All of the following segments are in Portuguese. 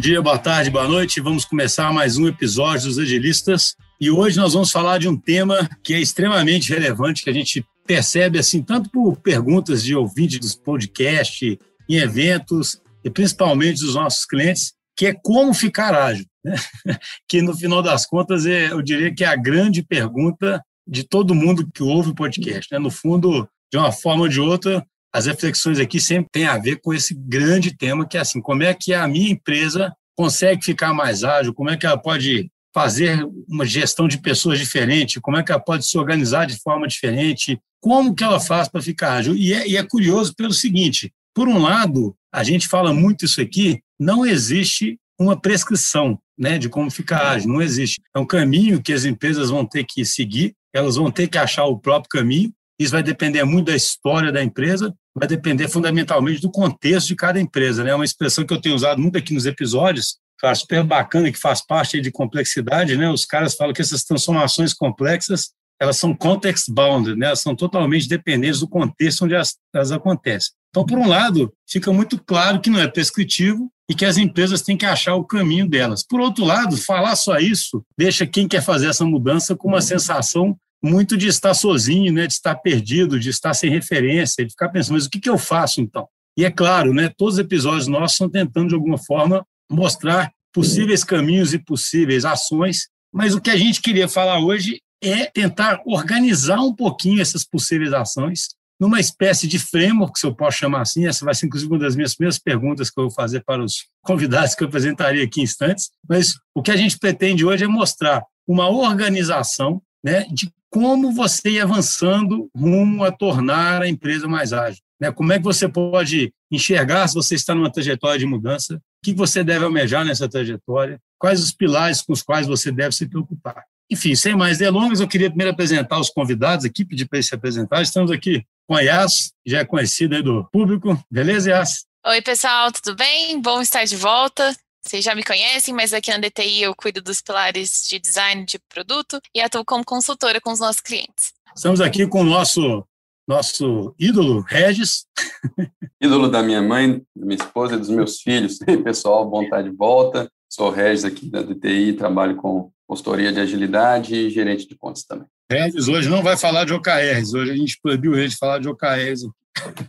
dia, boa tarde, boa noite. Vamos começar mais um episódio dos Agilistas. E hoje nós vamos falar de um tema que é extremamente relevante, que a gente percebe assim, tanto por perguntas de ouvintes dos podcasts, em eventos, e principalmente dos nossos clientes, que é como ficar ágil. Né? Que no final das contas, é, eu diria que é a grande pergunta de todo mundo que ouve o podcast. Né? No fundo, de uma forma ou de outra, as reflexões aqui sempre têm a ver com esse grande tema que é assim, como é que a minha empresa consegue ficar mais ágil, como é que ela pode fazer uma gestão de pessoas diferente, como é que ela pode se organizar de forma diferente, como que ela faz para ficar ágil. E é, e é curioso pelo seguinte, por um lado, a gente fala muito isso aqui, não existe uma prescrição né, de como ficar ágil, não existe. É um caminho que as empresas vão ter que seguir, elas vão ter que achar o próprio caminho, isso vai depender muito da história da empresa, vai depender fundamentalmente do contexto de cada empresa. Né? É uma expressão que eu tenho usado muito aqui nos episódios, que super bacana, que faz parte de complexidade. Né? Os caras falam que essas transformações complexas elas são context bound, né? elas são totalmente dependentes do contexto onde elas, elas acontecem. Então, por um lado, fica muito claro que não é prescritivo e que as empresas têm que achar o caminho delas. Por outro lado, falar só isso deixa quem quer fazer essa mudança com uma sensação muito de estar sozinho, né, de estar perdido, de estar sem referência, de ficar pensando, mas o que, que eu faço então? E é claro, né, todos os episódios nossos estão tentando, de alguma forma, mostrar possíveis caminhos e possíveis ações, mas o que a gente queria falar hoje é tentar organizar um pouquinho essas possíveis ações numa espécie de framework, se eu posso chamar assim. Essa vai ser, inclusive, uma das minhas primeiras perguntas que eu vou fazer para os convidados que eu apresentaria aqui em instantes. Mas o que a gente pretende hoje é mostrar uma organização né, de como você ir avançando rumo a tornar a empresa mais ágil. Né? Como é que você pode enxergar se você está numa trajetória de mudança, o que você deve almejar nessa trajetória, quais os pilares com os quais você deve se preocupar. Enfim, sem mais delongas, eu queria primeiro apresentar os convidados aqui, pedir para eles se apresentar. Estamos aqui com a Yas, já é conhecida do público. Beleza, Yas? Oi, pessoal, tudo bem? Bom estar de volta. Vocês já me conhecem, mas aqui na DTI eu cuido dos pilares de design de produto e atuo como consultora com os nossos clientes. Estamos aqui com o nosso, nosso ídolo, Regis. Ídolo da minha mãe, da minha esposa e dos meus filhos. pessoal, bom estar de volta. Sou o Regis aqui da DTI, trabalho com consultoria de agilidade e gerente de contas também. Regis hoje não vai falar de OKRs, hoje a gente proibiu ele de falar de OKRs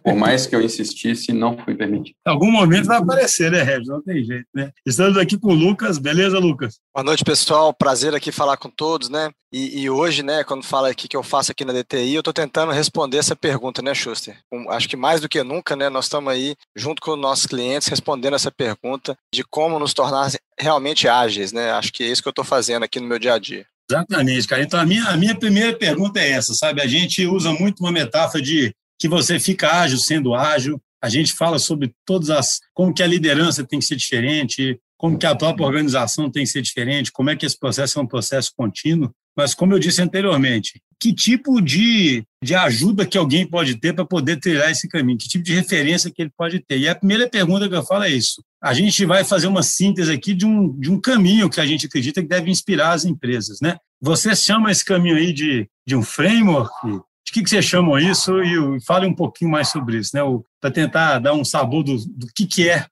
por mais que eu insistisse, não foi permitido. Em algum momento vai aparecer, né, Regis? Não tem jeito, né? Estamos aqui com o Lucas. Beleza, Lucas? Boa noite, pessoal. Prazer aqui falar com todos, né? E, e hoje, né, quando fala aqui que eu faço aqui na DTI, eu estou tentando responder essa pergunta, né, Schuster? acho que mais do que nunca, né, nós estamos aí, junto com os nossos clientes, respondendo essa pergunta de como nos tornar realmente ágeis, né? Acho que é isso que eu estou fazendo aqui no meu dia a dia. Exatamente, cara. Então, a minha, a minha primeira pergunta é essa, sabe? A gente usa muito uma metáfora de que você fica ágil sendo ágil. A gente fala sobre todas as como que a liderança tem que ser diferente, como que a própria organização tem que ser diferente, como é que esse processo é um processo contínuo. Mas, como eu disse anteriormente, que tipo de, de ajuda que alguém pode ter para poder trilhar esse caminho? Que tipo de referência que ele pode ter? E a primeira pergunta que eu falo é isso. A gente vai fazer uma síntese aqui de um, de um caminho que a gente acredita que deve inspirar as empresas, né? Você chama esse caminho aí de, de um framework, de que, que vocês chamam isso e fale um pouquinho mais sobre isso, né? Para tentar dar um sabor do, do que, que é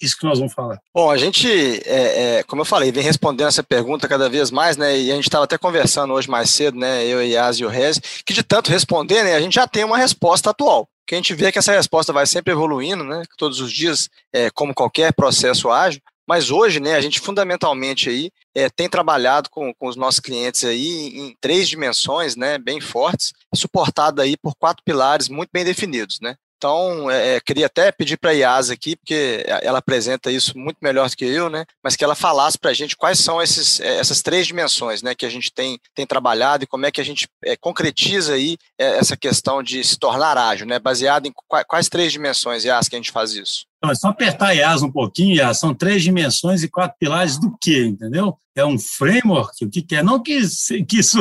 isso que nós vamos falar. Bom, a gente, é, é, como eu falei, vem respondendo essa pergunta cada vez mais, né? E a gente estava até conversando hoje mais cedo, né? Eu, Yas e o Rez, que de tanto responder, né? A gente já tem uma resposta atual. Que a gente vê que essa resposta vai sempre evoluindo, né? Todos os dias, é, como qualquer processo ágil. Mas hoje, né, a gente fundamentalmente aí é, tem trabalhado com, com os nossos clientes aí em três dimensões, né, bem fortes, suportado aí por quatro pilares muito bem definidos, né. Então, é, é queria até pedir para a Iasa aqui, porque ela apresenta isso muito melhor do que eu, né? Mas que ela falasse para a gente quais são esses, é, essas três dimensões, né? Que a gente tem, tem trabalhado e como é que a gente é, concretiza aí é, essa questão de se tornar ágil, né? Baseado em quais, três dimensões, Iasa, que a gente faz isso? Então, é só apertar IAS um pouquinho, IAS, são três dimensões e quatro pilares do quê, entendeu? É um framework, o que, que é? Não que, que isso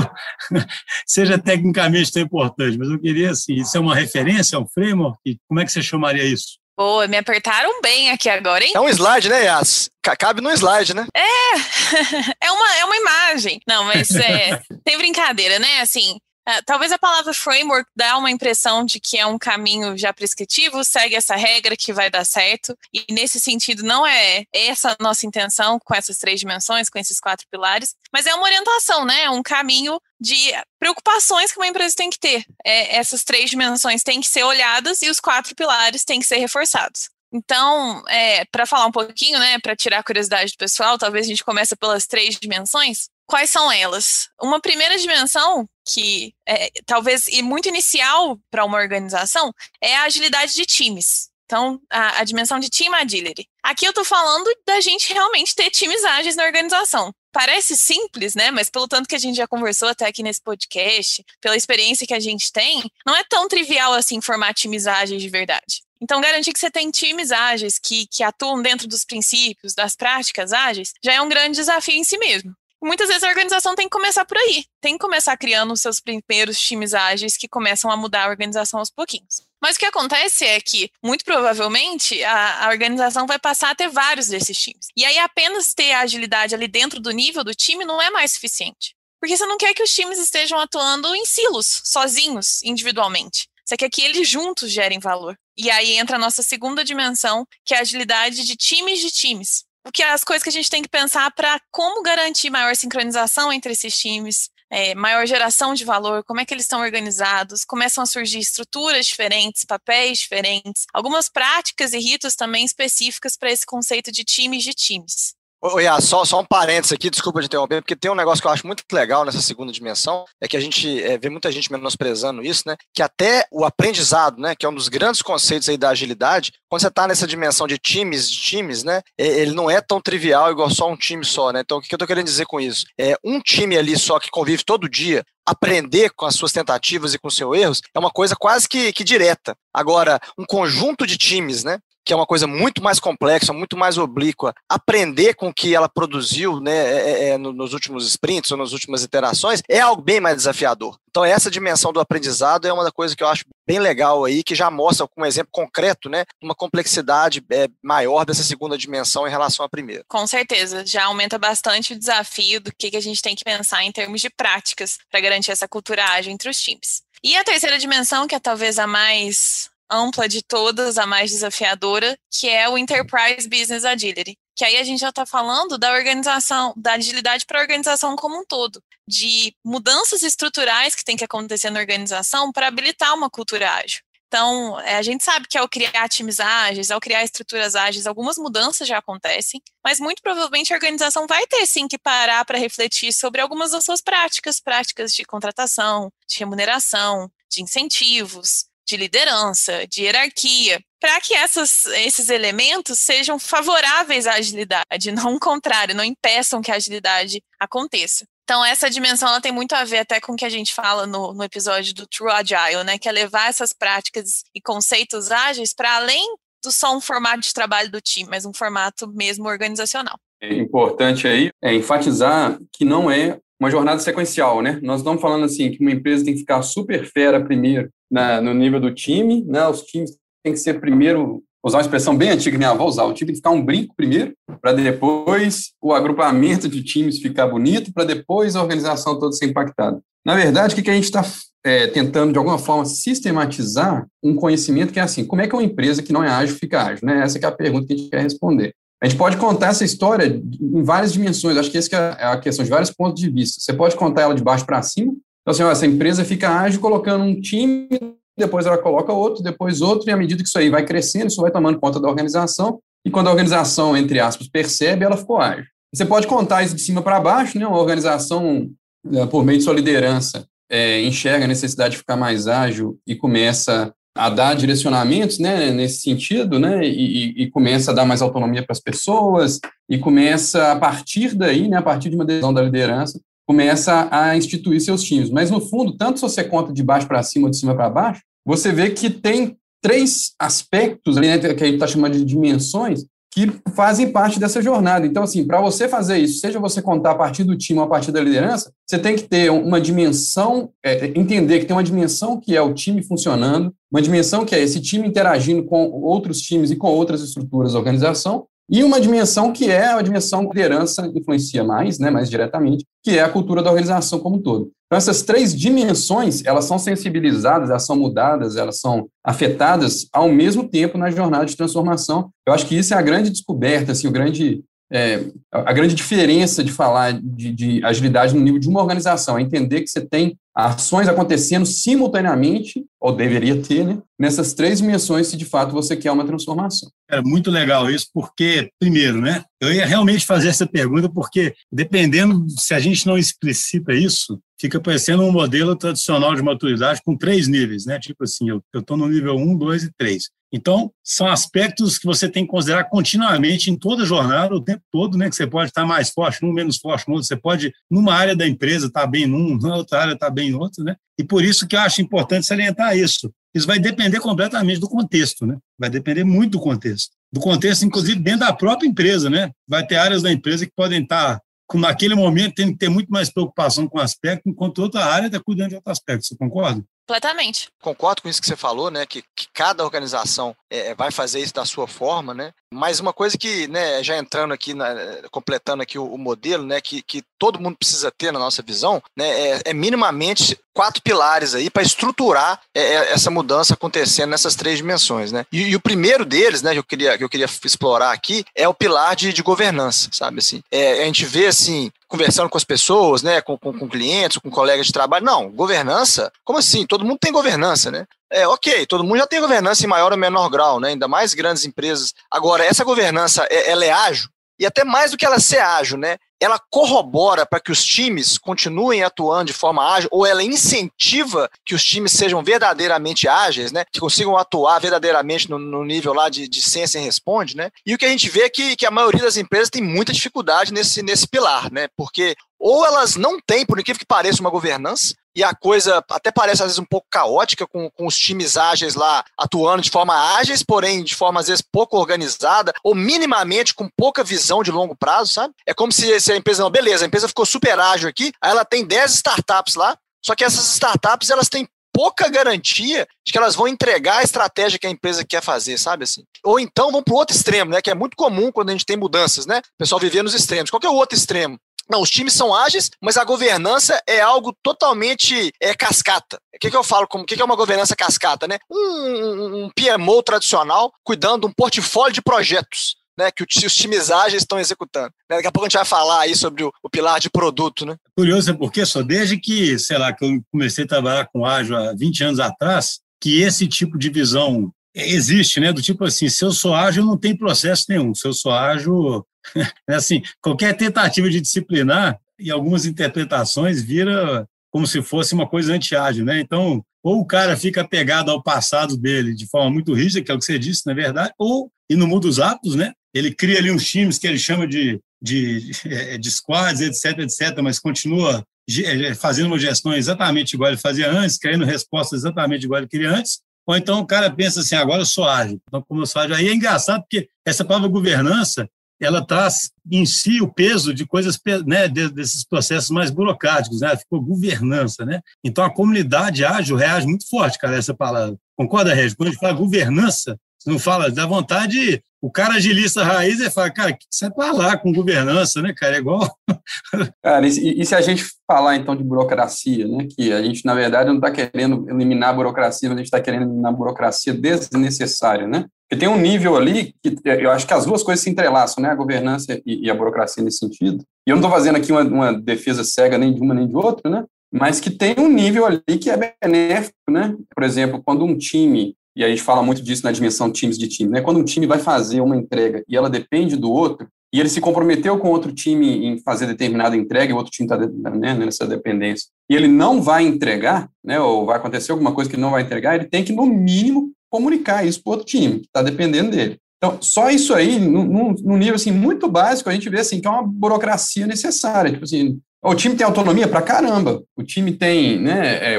seja tecnicamente tão importante, mas eu queria, assim, isso é uma referência, é um framework? Como é que você chamaria isso? Boa, me apertaram bem aqui agora, hein? É um slide, né, Yas? Cabe no slide, né? É, é uma, é uma imagem. Não, mas é, tem brincadeira, né? Assim, Uh, talvez a palavra framework dá uma impressão de que é um caminho já prescritivo, segue essa regra que vai dar certo, e nesse sentido não é essa a nossa intenção com essas três dimensões, com esses quatro pilares, mas é uma orientação, né? É um caminho de preocupações que uma empresa tem que ter. É, essas três dimensões têm que ser olhadas e os quatro pilares têm que ser reforçados. Então, é, para falar um pouquinho, né, para tirar a curiosidade do pessoal, talvez a gente comece pelas três dimensões. Quais são elas? Uma primeira dimensão, que é, talvez e muito inicial para uma organização, é a agilidade de times. Então, a, a dimensão de team agility. Aqui eu estou falando da gente realmente ter times ágeis na organização. Parece simples, né? Mas pelo tanto que a gente já conversou até aqui nesse podcast, pela experiência que a gente tem, não é tão trivial assim formar times ágeis de verdade. Então, garantir que você tem times ágeis que, que atuam dentro dos princípios, das práticas ágeis, já é um grande desafio em si mesmo muitas vezes a organização tem que começar por aí. Tem que começar criando os seus primeiros times ágeis que começam a mudar a organização aos pouquinhos. Mas o que acontece é que, muito provavelmente, a, a, organização vai passar a ter vários desses times. E aí, apenas ter a agilidade ali dentro do nível do time não é mais suficiente. Porque você não quer que os times estejam atuando em silos, sozinhos, individualmente. Você quer que eles juntos gerem valor. E aí entra a nossa segunda dimensão, que é a agilidade de times de times o que as coisas que a gente tem que pensar para como garantir maior sincronização entre esses times, é, maior geração de valor, como é que eles estão organizados, começam a surgir estruturas diferentes, papéis diferentes, algumas práticas e ritos também específicas para esse conceito de times de times. Oi, só, só um parênteses aqui, desculpa de interromper, porque tem um negócio que eu acho muito legal nessa segunda dimensão, é que a gente é, vê muita gente menosprezando isso, né? Que até o aprendizado, né? Que é um dos grandes conceitos aí da agilidade, quando você está nessa dimensão de times, de times, né? Ele não é tão trivial igual só um time só, né? Então, o que eu estou querendo dizer com isso? É um time ali só que convive todo dia, aprender com as suas tentativas e com os seus erros é uma coisa quase que, que direta. Agora, um conjunto de times, né? Que é uma coisa muito mais complexa, muito mais oblíqua, aprender com o que ela produziu né, é, é, é nos últimos sprints ou nas últimas iterações, é algo bem mais desafiador. Então, essa dimensão do aprendizado é uma das coisas que eu acho bem legal aí, que já mostra com um exemplo concreto, né, uma complexidade é, maior dessa segunda dimensão em relação à primeira. Com certeza, já aumenta bastante o desafio do que, que a gente tem que pensar em termos de práticas para garantir essa cultura ágil entre os times. E a terceira dimensão, que é talvez a mais ampla de todas, a mais desafiadora, que é o Enterprise Business Agility. Que aí a gente já está falando da organização, da agilidade para a organização como um todo, de mudanças estruturais que tem que acontecer na organização para habilitar uma cultura ágil. Então, é, a gente sabe que ao criar times ágeis, ao criar estruturas ágeis, algumas mudanças já acontecem, mas muito provavelmente a organização vai ter sim que parar para refletir sobre algumas das suas práticas, práticas de contratação, de remuneração, de incentivos, de liderança, de hierarquia, para que essas, esses elementos sejam favoráveis à agilidade, não o contrário, não impeçam que a agilidade aconteça. Então, essa dimensão ela tem muito a ver até com o que a gente fala no, no episódio do True Agile, né? Que é levar essas práticas e conceitos ágeis para além do só um formato de trabalho do time, mas um formato mesmo organizacional. É importante aí é enfatizar que não é uma jornada sequencial, né? Nós estamos falando assim que uma empresa tem que ficar super fera primeiro na, no nível do time, né? Os times têm que ser primeiro, usar uma expressão bem antiga minha avó usava, o time tem que ficar um brinco primeiro, para depois o agrupamento de times ficar bonito, para depois a organização toda ser impactada. Na verdade, o que, que a gente está é, tentando, de alguma forma, sistematizar um conhecimento que é assim, como é que uma empresa que não é ágil fica ágil? Né? Essa é a pergunta que a gente quer responder. A gente pode contar essa história em várias dimensões, acho que essa é a questão, de vários pontos de vista. Você pode contar ela de baixo para cima, então, assim, ó, essa empresa fica ágil colocando um time, depois ela coloca outro, depois outro, e à medida que isso aí vai crescendo, isso vai tomando conta da organização, e quando a organização, entre aspas, percebe, ela ficou ágil. Você pode contar isso de cima para baixo, né? Uma organização, eh, por meio de sua liderança, é, enxerga a necessidade de ficar mais ágil e começa a dar direcionamentos né, nesse sentido, né, e, e, começa a dar mais autonomia para as pessoas, e começa, a partir daí, né, a partir de uma decisão da liderança, começa a instituir seus times. Mas, no fundo, tanto se você conta de baixo para cima ou de cima para baixo, você vê que tem três aspectos né, que a gente está chamando de dimensões, que fazem parte dessa jornada. Então, assim, para você fazer isso, seja você contar a partir do time ou a partir da liderança, você tem que ter uma dimensão, é, entender que tem uma dimensão que é o time funcionando, uma dimensão que é esse time interagindo com outros times e com outras estruturas da organização, E uma dimensão que é a dimensão que a liderança influencia mais, né, mais diretamente, que é a cultura da organização como um todo. Então, essas três dimensões, elas são sensibilizadas, elas são mudadas, elas são afetadas ao mesmo tempo na jornada de transformação. Eu acho que isso é a grande descoberta, assim, o grande é, a grande diferença de falar de, de, agilidade no nível de uma organização é entender que você tem ações acontecendo simultaneamente, ou deveria ter, né, nessas três dimensões, se de fato você quer uma transformação. É muito legal isso, porque, primeiro, né, eu ia realmente fazer essa pergunta, porque dependendo se a gente não explicita isso, fica parecendo um modelo tradicional de maturidade com três níveis, né? Tipo assim, eu estou no nível 1, 2 e 3. Então, são aspectos que você tem que considerar continuamente em toda jornada, o tempo todo, né? Que você pode estar mais forte num, menos forte no outro. Você pode, numa área da empresa, estar bem num, na outra área estar bem em outra, né? E por isso que eu acho importante salientar isso. Isso vai depender completamente do contexto, né? Vai depender muito do contexto. Do contexto, inclusive, dentro da própria empresa, né? Vai ter áreas da empresa que podem estar naquele momento tem que ter muito mais preocupação com o aspecto, enquanto outra área está cuidando de outro aspecto. Você concorda? Completamente. Concordo com isso que você falou, né? Que, que cada organização é, vai fazer isso da sua forma, né? Mas uma coisa que, né, já entrando aqui, na, completando aqui o, o, modelo, né, que, que todo mundo precisa ter na nossa visão, né, é, é minimamente quatro pilares aí para estruturar é, é, essa mudança acontecendo nessas três dimensões, né? E, e, o primeiro deles, né, que eu queria, que eu queria explorar aqui, é o pilar de, de governança, sabe assim? É, a gente vê assim conversando com as pessoas, né, com, com, com, clientes, com colegas de trabalho. Não, governança, como assim? Todo mundo tem governança, né? É, ok, todo mundo já tem governança em maior ou menor grau, né? Ainda mais grandes empresas. Agora, essa governança, é, ela é ágil? E até mais do que ela ser ágil, né? Ela corrobora para que os times continuem atuando de forma ágil, ou ela incentiva que os times sejam verdadeiramente ágeis, né? Que consigam atuar verdadeiramente no, no nível lá de, de ciência e responde, né? E o que a gente vê é que, que a maioria das empresas tem muita dificuldade nesse, nesse pilar, né? Porque ou elas não têm, por incrível que pareça, uma governança, e a coisa até parece às vezes um pouco caótica, com, com os times ágeis lá atuando de forma ágeis, porém de forma às vezes pouco organizada, ou minimamente com pouca visão de longo prazo, sabe? É como se, se a empresa, não, beleza, a empresa ficou super ágil aqui, aí ela tem 10 startups lá, só que essas startups elas têm pouca garantia de que elas vão entregar a estratégia que a empresa quer fazer, sabe assim? Ou então vão para o outro extremo, né? Que é muito comum quando a gente tem mudanças, né? O pessoal viver nos extremos. Qual é o outro extremo? Não, os times são ágeis, mas a governança é algo totalmente é, cascata. O que, que eu falo? O que, que é uma governança cascata? Né? Um, um PMO tradicional cuidando de um portfólio de projetos. Né, que os times ágeis estão executando. Né, daqui a pouco a gente vai falar aí sobre o, o pilar de produto. Né? Curioso, é porque só desde que, sei lá, que eu comecei a trabalhar com ágil há 20 anos atrás, que esse tipo de visão existe, né? Do tipo assim, se eu sou ágil, não tem processo nenhum. Se eu sou ágil, É assim, qualquer tentativa de disciplinar, em algumas interpretações, vira como se fosse uma coisa anti-ágil, né? Então, ou o cara fica apegado ao passado dele de forma muito rígida, que é o que você disse, na verdade, ou, e no mundo dos hábitos, né? Ele cria ali uns times que ele chama de, de, é, de squads, etc, etc, mas continua é, fazendo uma gestão exatamente igual ele fazia antes, querendo respostas exatamente igual ele queria antes, ou então o cara pensa assim, agora eu sou ágil. Então, como eu sou ágil, aí é engraçado porque essa palavra governança, ela traz em si o peso de coisas, né, desses processos mais burocráticos, né? Ficou governança, né? Então a comunidade ágil reage muito forte, cara, essa palavra. Concorda, Régio? Quando a gente fala governança, não fala, dá vontade, o cara agilista raiz, ele fala, cara, você vai lá com governança, né, cara? É igual. Cara, e, e, se a gente falar então de burocracia, né? Que a gente, na verdade, não está querendo eliminar a burocracia, mas a gente está querendo eliminar a burocracia desnecessária, né? Porque tem um nível ali que eu acho que as duas coisas se entrelaçam, né? A governança e, e a burocracia nesse sentido. E eu não estou fazendo aqui uma, uma, defesa cega nem de uma nem de outra, né? Mas que tem um nível ali que é benéfico, né? Por exemplo, quando um time, e a gente fala muito disso na dimensão times de time, né? Quando um time vai fazer uma entrega e ela depende do outro, e ele se comprometeu com outro time em fazer determinada entrega, e o outro time está né, nessa dependência, e ele não vai entregar, né, ou vai acontecer alguma coisa que ele não vai entregar, ele tem que, no mínimo, comunicar isso para outro time, que está dependendo dele. Então, só isso aí, num, num, nível assim, muito básico, a gente vê assim, que é uma burocracia necessária. Tipo assim, o time tem autonomia para caramba, o time tem né, é,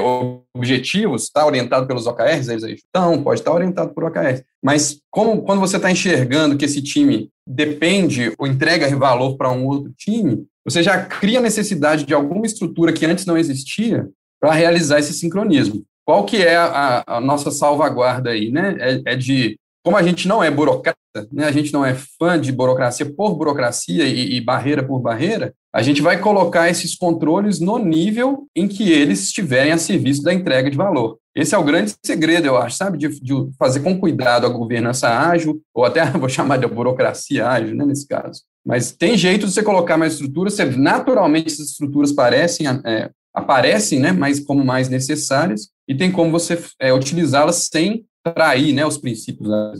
objetivos, está orientado pelos OKRs, eles aí estão, pode estar orientado por OKRs. Mas como, quando você está enxergando que esse time depende ou entrega valor para um outro time, você já cria necessidade de alguma estrutura que antes não existia para realizar esse sincronismo. Qual que é a, a, nossa salvaguarda aí, né? É, é, de como a gente não é burocrata, né, a gente não é fã de burocracia por burocracia e, e, barreira por barreira, a gente vai colocar esses controles no nível em que eles estiverem a serviço da entrega de valor. Esse é o grande segredo, eu acho, sabe, de, de fazer com cuidado a governança ágil, ou até vou chamar de burocracia ágil, né, nesse caso. Mas tem jeito de você colocar mais estruturas, você, naturalmente essas estruturas parecem, é, aparecem né, mais, como mais necessárias, e tem como você é, utilizá-las sem trair né, os princípios. Ah,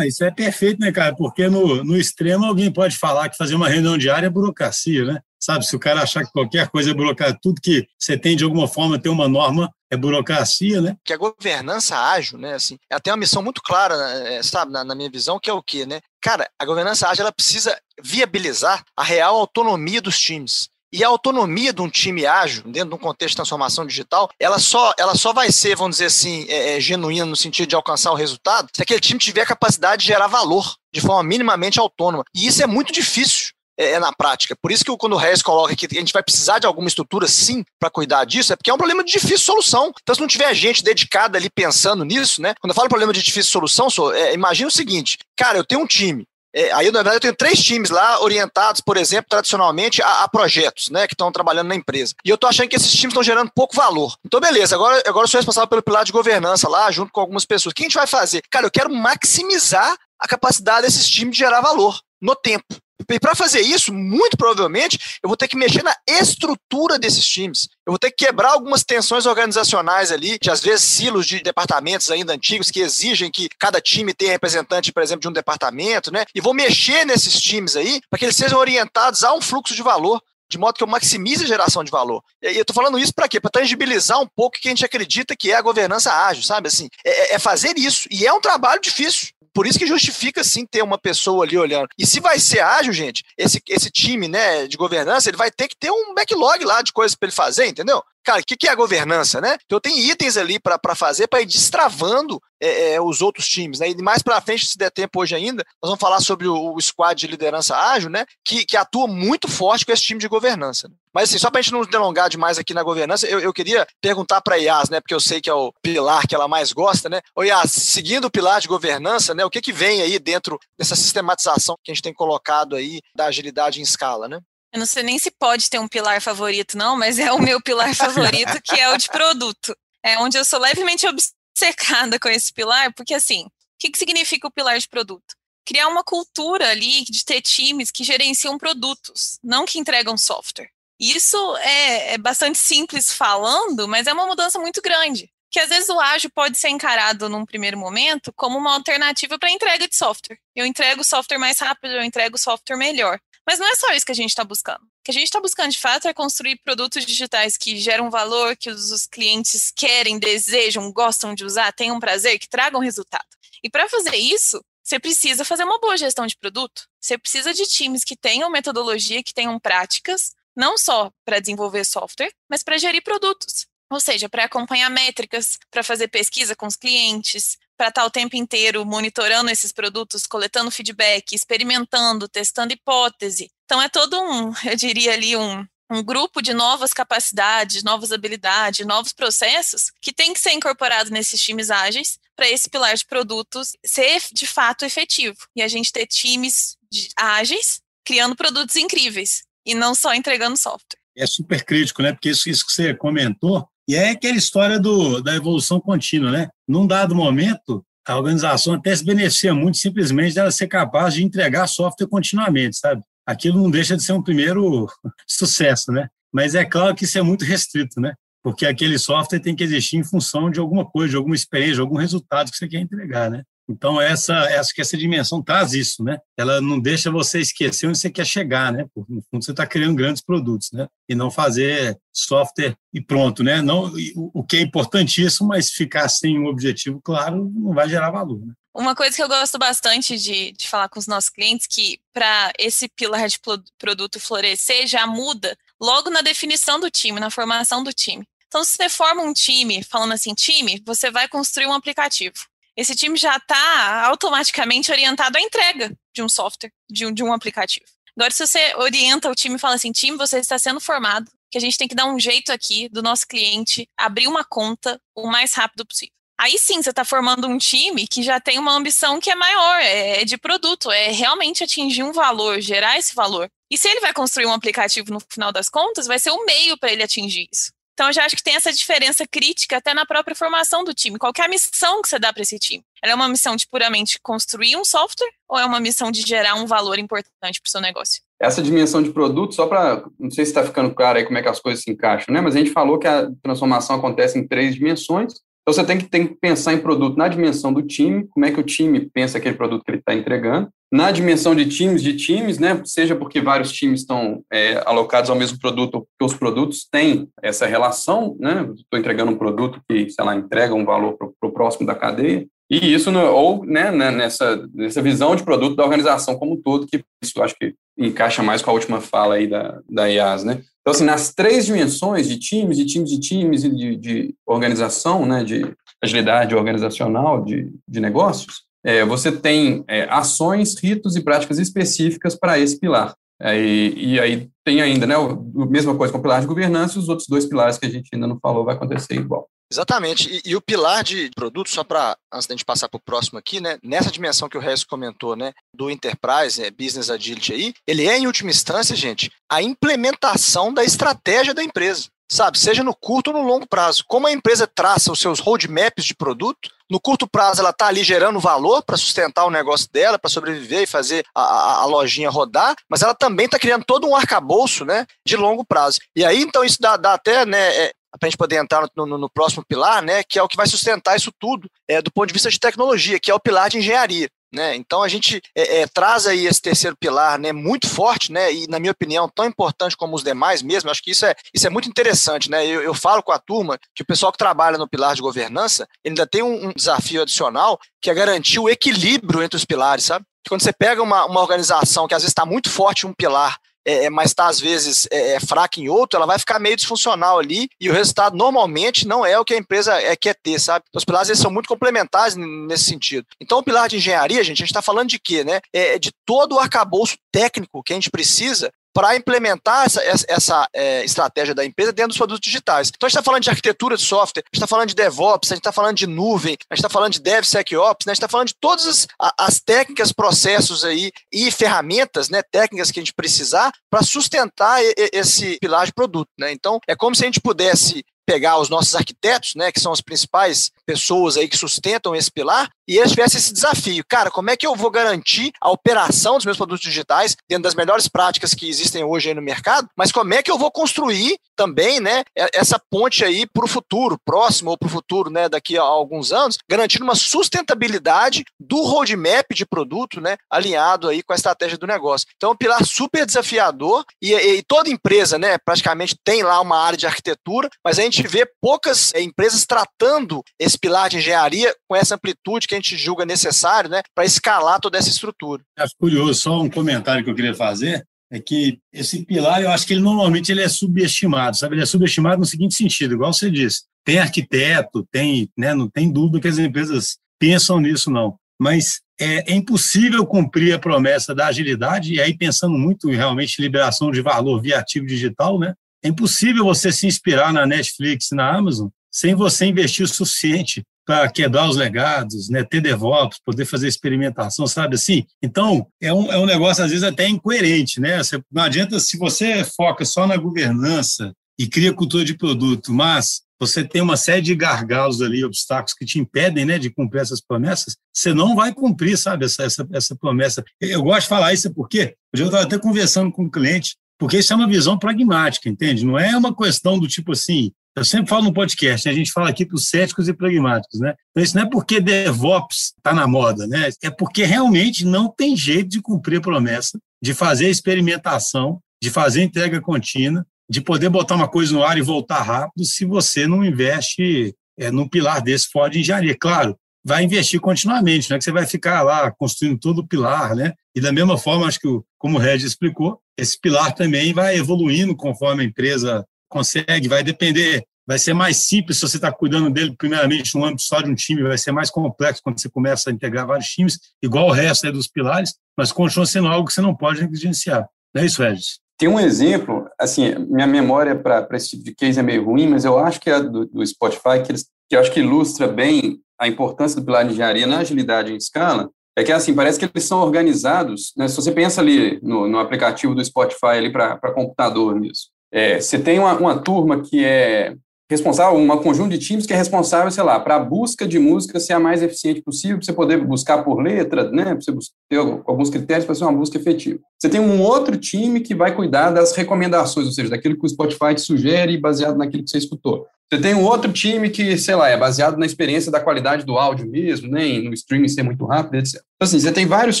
isso é perfeito, né, cara? Porque no, no extremo alguém pode falar que fazer uma reunião diária é burocracia, né? Sabe, se o cara achar que qualquer coisa é burocracia, tudo que você tem de alguma forma tem uma norma é burocracia, né? Que a governança ágil, né, assim, ela tem uma missão muito clara, é, sabe, na, na, minha visão, que é o quê, né? Cara, a governança ágil, ela precisa viabilizar a real autonomia dos times. E a autonomia de um time ágil, dentro de um contexto de transformação digital, ela só, ela só vai ser, vamos dizer assim, é, é, genuína no sentido de alcançar o resultado se aquele time tiver a capacidade de gerar valor de forma minimamente autônoma. E isso é muito difícil é, é na prática. Por isso que quando o Reis coloca que a gente vai precisar de alguma estrutura, sim, para cuidar disso, é porque é um problema de difícil solução. Então, se não tiver gente dedicada ali pensando nisso, né? Quando eu falo problema de difícil solução, é, imagina o seguinte: cara, eu tenho um time, é, aí, na verdade, eu tenho três times lá orientados, por exemplo, tradicionalmente a, a projetos, né, que estão trabalhando na empresa. E eu estou achando que esses times estão gerando pouco valor. Então, beleza, agora, agora eu sou responsável pelo pilar de governança lá, junto com algumas pessoas. O que a gente vai fazer? Cara, eu quero maximizar a capacidade desses times de gerar valor no tempo. E para fazer isso, muito provavelmente, eu vou ter que mexer na estrutura desses times. Eu vou ter que quebrar algumas tensões organizacionais ali, de às vezes silos de departamentos ainda antigos que exigem que cada time tenha representante, por exemplo, de um departamento, né? E vou mexer nesses times aí para que eles sejam orientados a um fluxo de valor de modo que eu maximize a geração de valor. E eu estou falando isso para quê? Para tangibilizar um pouco o que a gente acredita que é a governança ágil, sabe? Assim, é, é fazer isso. E é um trabalho difícil por isso que justifica sim ter uma pessoa ali olhando. E se vai ser ágil, gente, esse, esse time né, de governança, ele vai ter que ter um backlog lá de coisas para ele fazer, entendeu? Cara, o que, que é a governança, né? Então tem itens ali para fazer para ir destravando é, é, os outros times, né? E mais para frente, se der tempo hoje ainda, nós vamos falar sobre o, o squad de liderança ágil, né? Que, que atua muito forte com esse time de governança. Né? Mas assim, só para a gente não delongar demais aqui na governança, eu, eu queria perguntar para a Yas, né? Porque eu sei que é o pilar que ela mais gosta, né? Ô Yas, seguindo o pilar de governança, né? O que, que vem aí dentro dessa sistematização que a gente tem colocado aí da agilidade em escala, né? Eu não sei nem se pode ter um pilar favorito, não, mas é o meu pilar favorito, que é o de produto. É onde eu sou levemente obcecada com esse pilar, porque assim, o que, que significa o pilar de produto? Criar uma cultura ali de ter times que gerenciam produtos, não que entregam software. Isso é, é bastante simples falando, mas é uma mudança muito grande. Que às vezes o ágil pode ser encarado num primeiro momento como uma alternativa para entrega de software. Eu entrego o software mais rápido, eu entrego o software melhor. Mas não é só isso que a gente está buscando. O que a gente está buscando de fato é construir produtos digitais que geram valor, que os, clientes querem, desejam, gostam de usar, tenham prazer, que tragam resultado. E para fazer isso, você precisa fazer uma boa gestão de produto. Você precisa de times que tenham metodologia, que tenham práticas, não só para desenvolver software, mas para gerir produtos. Ou seja, para acompanhar métricas, para fazer pesquisa com os clientes, para estar tá o tempo inteiro monitorando esses produtos, coletando feedback, experimentando, testando hipótese. Então é todo um, eu diria ali um, um grupo de novas capacidades, novas habilidades, novos processos que tem que ser incorporado nesses times ágeis para esse pilar de produtos ser de fato efetivo e a gente ter times ágeis criando produtos incríveis e não só entregando software. É super crítico, né? Porque isso, isso que você comentou e é aquela história do, da evolução contínua, né? Num dado momento, a organização até se beneficia muito simplesmente dela ser capaz de entregar software continuamente, sabe? Aquilo não deixa de ser um primeiro sucesso, né? Mas é claro que isso é muito restrito, né? Porque aquele software tem que existir em função de alguma coisa, de alguma experiência, de algum resultado que você quer entregar, né? Então, essa, acho que essa dimensão traz isso, né? Ela não deixa você esquecer onde você quer chegar, né? Porque, no fundo, você está criando grandes produtos, né? E não fazer software e pronto, né? Não, o que é importantíssimo, mas ficar sem um objetivo claro não vai gerar valor, né? Uma coisa que eu gosto bastante de, de falar com os nossos clientes que para esse pilar de produto florescer já muda logo na definição do time, na formação do time. Então, se você forma um time, falando assim, time, você vai construir um aplicativo esse time já está automaticamente orientado à entrega de um software, de um, de um aplicativo. Agora, se você orienta o time e fala assim, time, você está sendo formado, que a gente tem que dar um jeito aqui do nosso cliente abrir uma conta o mais rápido possível. aí sim você está formando um time que já tem uma ambição que é maior, é, é de produto, é realmente atingir um valor, gerar esse valor. E se ele vai construir um aplicativo no final das contas, vai ser o meio para ele atingir isso. Então, eu já acho que tem essa diferença crítica até na própria formação do time. Qual é a missão que você dá para esse time? Ela é uma missão de puramente construir um software ou é uma missão de gerar um valor importante para o seu negócio? Essa dimensão de produto, só para. Não sei se está ficando claro aí como é que as coisas se encaixam, né? Mas a gente falou que a transformação acontece em três dimensões. Então, você tem que, tem que pensar em produto na dimensão do time, como é que o time pensa aquele produto que ele está entregando na dimensão de times de times, né, seja porque vários times estão é, alocados ao mesmo produto, ou porque os produtos têm essa relação, né, estou entregando um produto que, sei lá, entrega um valor para o próximo da cadeia, e isso, ou né, né, nessa, nessa visão de produto da organização como um todo, que isso acho que encaixa mais com a última fala aí da, da IAS, né. Então, assim, nas três dimensões de times, de times de times, de, de organização, né, de agilidade organizacional, de, de negócios, é, você tem é, ações, ritos e práticas específicas para esse pilar. É, e, e, aí tem ainda, né, a mesma coisa com o pilar de governança, os outros dois pilares que a gente ainda não falou vai acontecer igual. Exatamente. E, e, o pilar de produto, só para, antes da gente passar para o próximo aqui, né, nessa dimensão que o Regis comentou, né, do Enterprise, é, Business Agility aí, ele é, em última instância, gente, a implementação da estratégia da empresa sabe? Seja no curto ou no longo prazo. Como a empresa traça os seus roadmaps de produto, no curto prazo ela está ali gerando valor para sustentar o negócio dela, para sobreviver e fazer a, a, a, lojinha rodar, mas ela também está criando todo um arcabouço né, de longo prazo. E aí, então, isso dá, dá até né, é, para a gente poder entrar no, no, no, próximo pilar, né, que é o que vai sustentar isso tudo é, do ponto de vista de tecnologia, que é o pilar de engenharia. Né? Então a gente é, é, traz aí esse terceiro pilar né, muito forte, né, e na minha opinião tão importante como os demais mesmo. Acho que isso é, isso é muito interessante. Né? Eu, eu falo com a turma que o pessoal que trabalha no pilar de governança ainda tem um, um desafio adicional que é garantir o equilíbrio entre os pilares, sabe? Quando você pega uma, uma organização que às vezes está muito forte em um pilar é, mas está às vezes é, é, fraca em outro, ela vai ficar meio disfuncional ali e o resultado normalmente não é o que a empresa é, quer ter, sabe? Então, os pilares eles são muito complementares nesse sentido. Então, o pilar de engenharia, gente, a gente está falando de quê, né? É de todo o arcabouço técnico que a gente precisa para implementar essa, essa é, estratégia da empresa dentro dos produtos digitais. Então, a gente está falando de arquitetura de software, a gente está falando de DevOps, a gente está falando de nuvem, a gente está falando de DevSecOps, né? a gente está falando de todas as, as, técnicas, processos aí e ferramentas, né, técnicas que a gente precisar para sustentar esse pilar de produto. Né? Então, é como se a gente pudesse pegar os nossos arquitetos, né, que são as principais pessoas aí que sustentam esse pilar, e eles tivessem esse desafio. Cara, como é que eu vou garantir a operação dos meus produtos digitais dentro das melhores práticas que existem hoje no mercado, mas como é que eu vou construir também, né, essa ponte aí para o futuro, próximo ou para o futuro, né, daqui a alguns anos, garantindo uma sustentabilidade do roadmap de produto, né, alinhado aí com a estratégia do negócio. Então, é um pilar super desafiador e, e toda empresa, né, praticamente tem lá uma área de arquitetura, mas a gente vê poucas é, empresas tratando esse pilar de engenharia com essa amplitude que a gente julga necessário né, para escalar toda essa estrutura. Acho curioso, só um comentário que eu queria fazer é que esse pilar, eu acho que ele normalmente ele é subestimado, sabe? Ele é subestimado no seguinte sentido, igual você disse, tem arquiteto, tem, né, não tem dúvida que as empresas pensam nisso, não. Mas é, é impossível cumprir a promessa da agilidade, e aí pensando muito em realmente liberação de valor via ativo digital, né? É impossível você se inspirar na Netflix, na Amazon, sem você investir o suficiente para quebrar os legados, né, ter DevOps, poder fazer experimentação, sabe assim? Então, é um, é um negócio, às vezes, até incoerente, né? Você, não adianta, se você foca só na governança e cria cultura de produto, mas você tem uma série de gargalos ali, obstáculos que te impedem né, de cumprir essas promessas, você não vai cumprir, sabe, essa, essa, essa promessa. Eu gosto de falar isso porque eu estava até conversando com um cliente porque isso é uma visão pragmática, entende? Não é uma questão do tipo assim. Eu sempre falo no podcast, né? a gente fala aqui para os céticos e pragmáticos, né? Então, isso não é porque DevOps está na moda, né? É porque realmente não tem jeito de cumprir a promessa, de fazer experimentação, de fazer entrega contínua, de poder botar uma coisa no ar e voltar rápido se você não investe é, num pilar desse fora de engenharia. Claro, vai investir continuamente, não é que você vai ficar lá construindo todo o pilar, né? E da mesma forma, acho que, como o Regis explicou, esse pilar também vai evoluindo conforme a empresa consegue, vai depender, vai ser mais simples se você está cuidando dele primeiramente no âmbito só de um time, vai ser mais complexo quando você começa a integrar vários times, igual o resto dos pilares, mas continua sendo algo que você não pode negligenciar. Não é isso, Regis? Tem um exemplo, assim, minha memória para esse tipo de case é meio ruim, mas eu acho que é do, do Spotify, que, eles, que eu acho que ilustra bem a importância do pilar de engenharia na agilidade em escala é que, assim, parece que eles são organizados, né? Se você pensa ali no, no aplicativo do Spotify ali para computador mesmo, é, você tem uma, uma turma que é responsável, um conjunto de times que é responsável, sei lá, para a busca de música ser a mais eficiente possível, para você poder buscar por letra, né, para você ter alguns critérios para ser uma busca efetiva. Você tem um outro time que vai cuidar das recomendações, ou seja, daquilo que o Spotify te sugere baseado naquilo que você escutou. Você tem um outro time que, sei lá, é baseado na experiência da qualidade do áudio mesmo, né, no streaming ser muito rápido, etc. Então, assim, você tem vários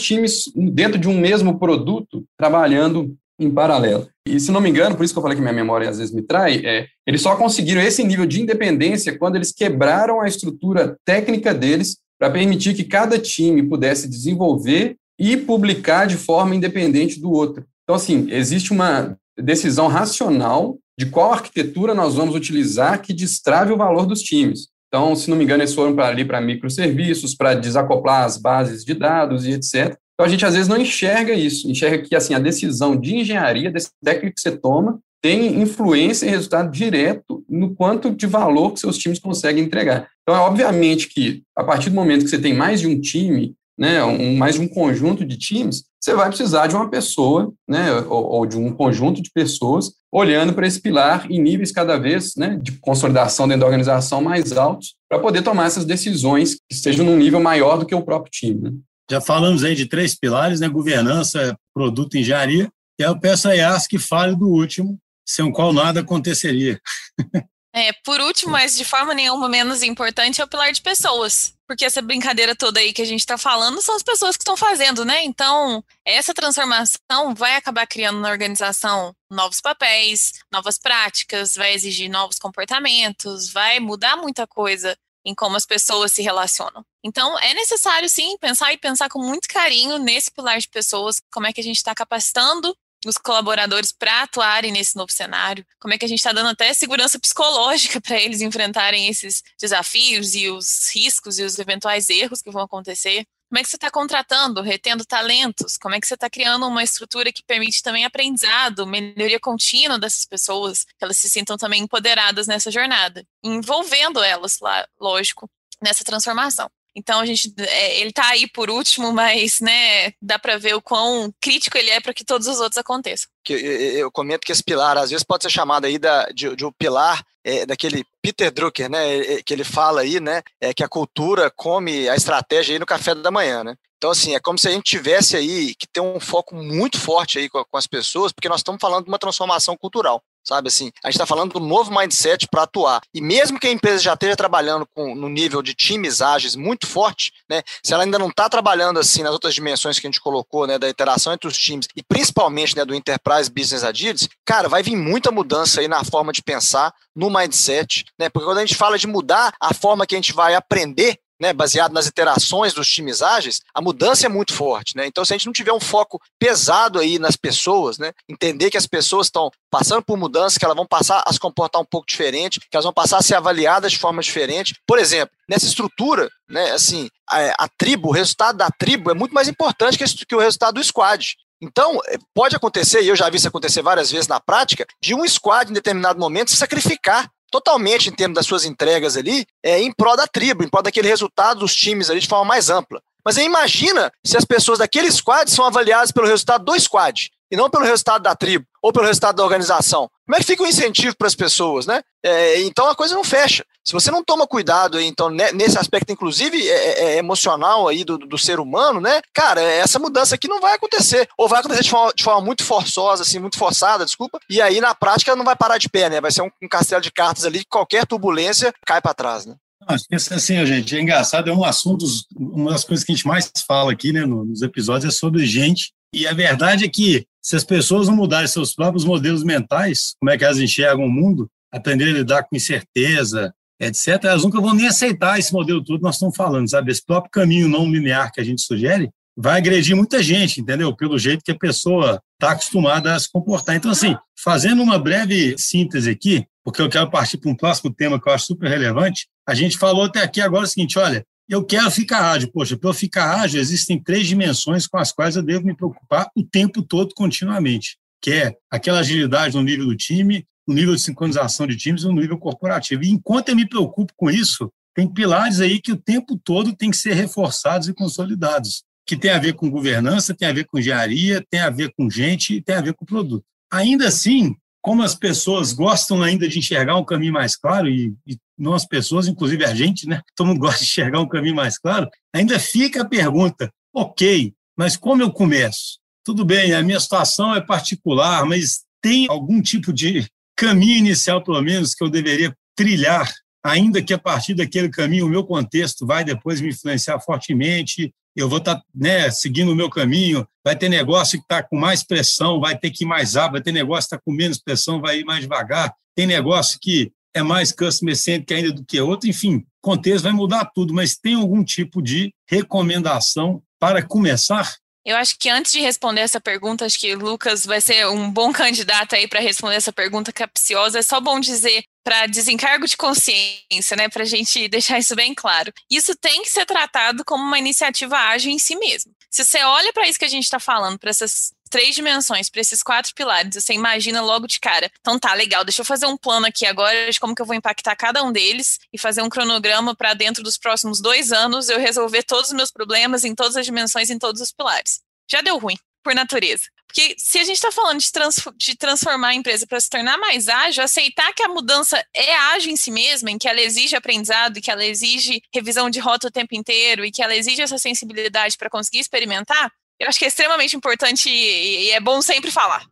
times dentro de um mesmo produto trabalhando em paralelo. E se não me engano, por isso que eu falei que minha memória às vezes me trai, é, eles só conseguiram esse nível de independência quando eles quebraram a estrutura técnica deles para permitir que cada time pudesse desenvolver e publicar de forma independente do outro. Então, assim, existe uma decisão racional de qual arquitetura nós vamos utilizar que destrave o valor dos times. Então, se não me engano, eles foram para ali para microserviços, para desacoplar as bases de dados e etc. Então, a gente às vezes não enxerga isso, enxerga que assim a decisão de engenharia, desse técnico que você toma, tem influência e resultado direto no quanto de valor que seus times conseguem entregar. Então, é obviamente que, a partir do momento que você tem mais de um time, né, um, mais de um conjunto de times, você vai precisar de uma pessoa, né, ou, ou de um conjunto de pessoas, olhando para esse pilar em níveis cada vez né, de consolidação dentro da organização mais altos, para poder tomar essas decisões que estejam num nível maior do que o próprio time. Né? Já falamos aí de três pilares, né? Governança, produto engenharia. E eu peço a Yas que fale do último, sem o qual nada aconteceria. É, por último, mas de forma nenhuma menos importante, é o pilar de pessoas. Porque essa brincadeira toda aí que a gente está falando são as pessoas que estão fazendo, né? Então, essa transformação vai acabar criando na organização novos papéis, novas práticas, vai exigir novos comportamentos, vai mudar muita coisa em como as pessoas se relacionam. Então, é necessário, sim, pensar e pensar com muito carinho nesse pilar de pessoas, como é que a gente está capacitando os colaboradores para atuarem nesse novo cenário, como é que a gente está dando até segurança psicológica para eles enfrentarem esses desafios e os riscos e os eventuais erros que vão acontecer. Como é que você está contratando, retendo talentos? Como é que você está criando uma estrutura que permite também aprendizado, melhoria contínua dessas pessoas, que elas se sintam também empoderadas nessa jornada, envolvendo elas, lá, lógico, nessa transformação. Então a gente, é, ele está aí por último, mas né, dá para ver o quão crítico ele é para que todos os outros aconteçam. Eu comento que esse pilar às vezes pode ser chamado aí da, de, de um pilar é, daquele Peter Drucker, né, que ele fala aí, né, é que a cultura come a estratégia aí no café da manhã, né? Então, assim, é como se a gente tivesse aí que ter um foco muito forte aí com, com as pessoas, porque nós estamos falando de uma transformação cultural sabe assim? A gente está falando do novo mindset para atuar. E mesmo que a empresa já esteja trabalhando com, no nível de times ágeis muito forte, né? Se ela ainda não está trabalhando assim nas outras dimensões que a gente colocou, né? Da interação entre os times e principalmente né, do Enterprise Business Agility, cara, vai vir muita mudança aí na forma de pensar, no mindset, né? Porque quando a gente fala de mudar a forma que a gente vai aprender, né, baseado nas interações dos times ágeis, a mudança é muito forte, né? Então, se a gente não tiver um foco pesado aí nas pessoas, né, entender que as pessoas estão passando por mudanças, que elas vão passar a se comportar um pouco diferente, que elas vão passar a ser avaliadas de forma diferente. Por exemplo, nessa estrutura, né, assim, a, a tribo, o resultado da tribo é muito mais importante que, que o resultado do squad. Então, é, pode acontecer, e eu já vi isso acontecer várias vezes na prática, de um squad em determinado momento se sacrificar totalmente em termos das suas entregas ali, é, em prol da tribo, em prol daquele resultado dos times ali de forma mais ampla. Mas aí imagina se as pessoas daquele squad são avaliadas pelo resultado do squad e não pelo resultado da tribo ou pelo resultado da organização. Como é que fica o incentivo para as pessoas, né? É, então a coisa não fecha. Se você não toma cuidado, então, nesse aspecto, inclusive, é, é, é, emocional aí do, do, ser humano, né? Cara, essa mudança aqui não vai acontecer. Ou vai acontecer de forma, de forma muito forçosa, assim, muito forçada, desculpa. E aí, na prática, não vai parar de pé, né? Vai ser um, um castelo de cartas ali que qualquer turbulência cai para trás, né? Acho que assim, gente, é engraçado, é um assunto, uma das coisas que a gente mais fala aqui, né, nos episódios, é sobre gente. E a verdade é que se as pessoas não mudarem seus próprios modelos mentais, como é que elas enxergam o mundo, aprenderem a lidar com incerteza, etc., elas nunca vão nem aceitar esse modelo todo que nós estamos falando, sabe? Esse próprio caminho não linear que a gente sugere vai agredir muita gente, entendeu? Pelo jeito que a pessoa está acostumada a se comportar. Então, assim, fazendo uma breve síntese aqui, porque eu quero partir para um próximo tema que eu acho super relevante, a gente falou até aqui agora o seguinte, olha, eu quero ficar ágil. Poxa, para eu ficar ágil, existem três dimensões com as quais eu devo me preocupar o tempo todo, continuamente, que é aquela agilidade no nível do time, no nível de sincronização de times e no nível corporativo. E enquanto eu me preocupo com isso, tem pilares aí que o tempo todo tem que ser reforçados e consolidados, que tem a ver com governança, tem a ver com engenharia, tem a ver com gente e tem a ver com produto. Ainda assim, como as pessoas gostam ainda de enxergar um caminho mais claro, e, e as pessoas, inclusive a gente, né? Todo mundo gosta de enxergar um caminho mais claro, ainda fica a pergunta, ok, mas como eu começo? Tudo bem, a minha situação é particular, mas tem algum tipo de caminho inicial, pelo menos, que eu deveria trilhar, ainda que a partir daquele caminho o meu contexto vai depois me influenciar fortemente, eu vou estar tá, né, seguindo o meu caminho, vai ter negócio que está com mais pressão, vai ter que ir mais rápido, vai ter negócio que está com menos pressão, vai ir mais devagar, tem negócio que é mais customer centric ainda do que outro, enfim, contexto vai mudar tudo, mas tem algum tipo de recomendação para começar? Eu acho que antes de responder essa pergunta, acho que Lucas vai ser um bom candidato aí para responder essa pergunta capciosa. É só bom dizer para desencargo de consciência, né, para a gente deixar isso bem claro. Isso tem que ser tratado como uma iniciativa ágil em si mesmo. Se você olha para isso que a gente está falando, para essas três dimensões, para esses quatro pilares, você imagina logo de cara. Então tá, legal, deixa eu fazer um plano aqui agora de como que eu vou impactar cada um deles e fazer um cronograma para dentro dos próximos dois anos eu resolver todos os meus problemas em todas as dimensões, em todos os pilares. Já deu ruim, por natureza. Porque se a gente está falando de, trans, de, transformar a empresa para se tornar mais ágil, aceitar que a mudança é ágil em si mesma, em que ela exige aprendizado, e que ela exige revisão de rota o tempo inteiro, e que ela exige essa sensibilidade para conseguir experimentar, eu acho que é extremamente importante e, e é bom sempre falar.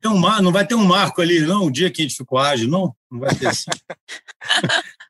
Tem um mar, não vai ter um marco ali, não? O dia que a gente ficou ágil, não? Não vai ter assim.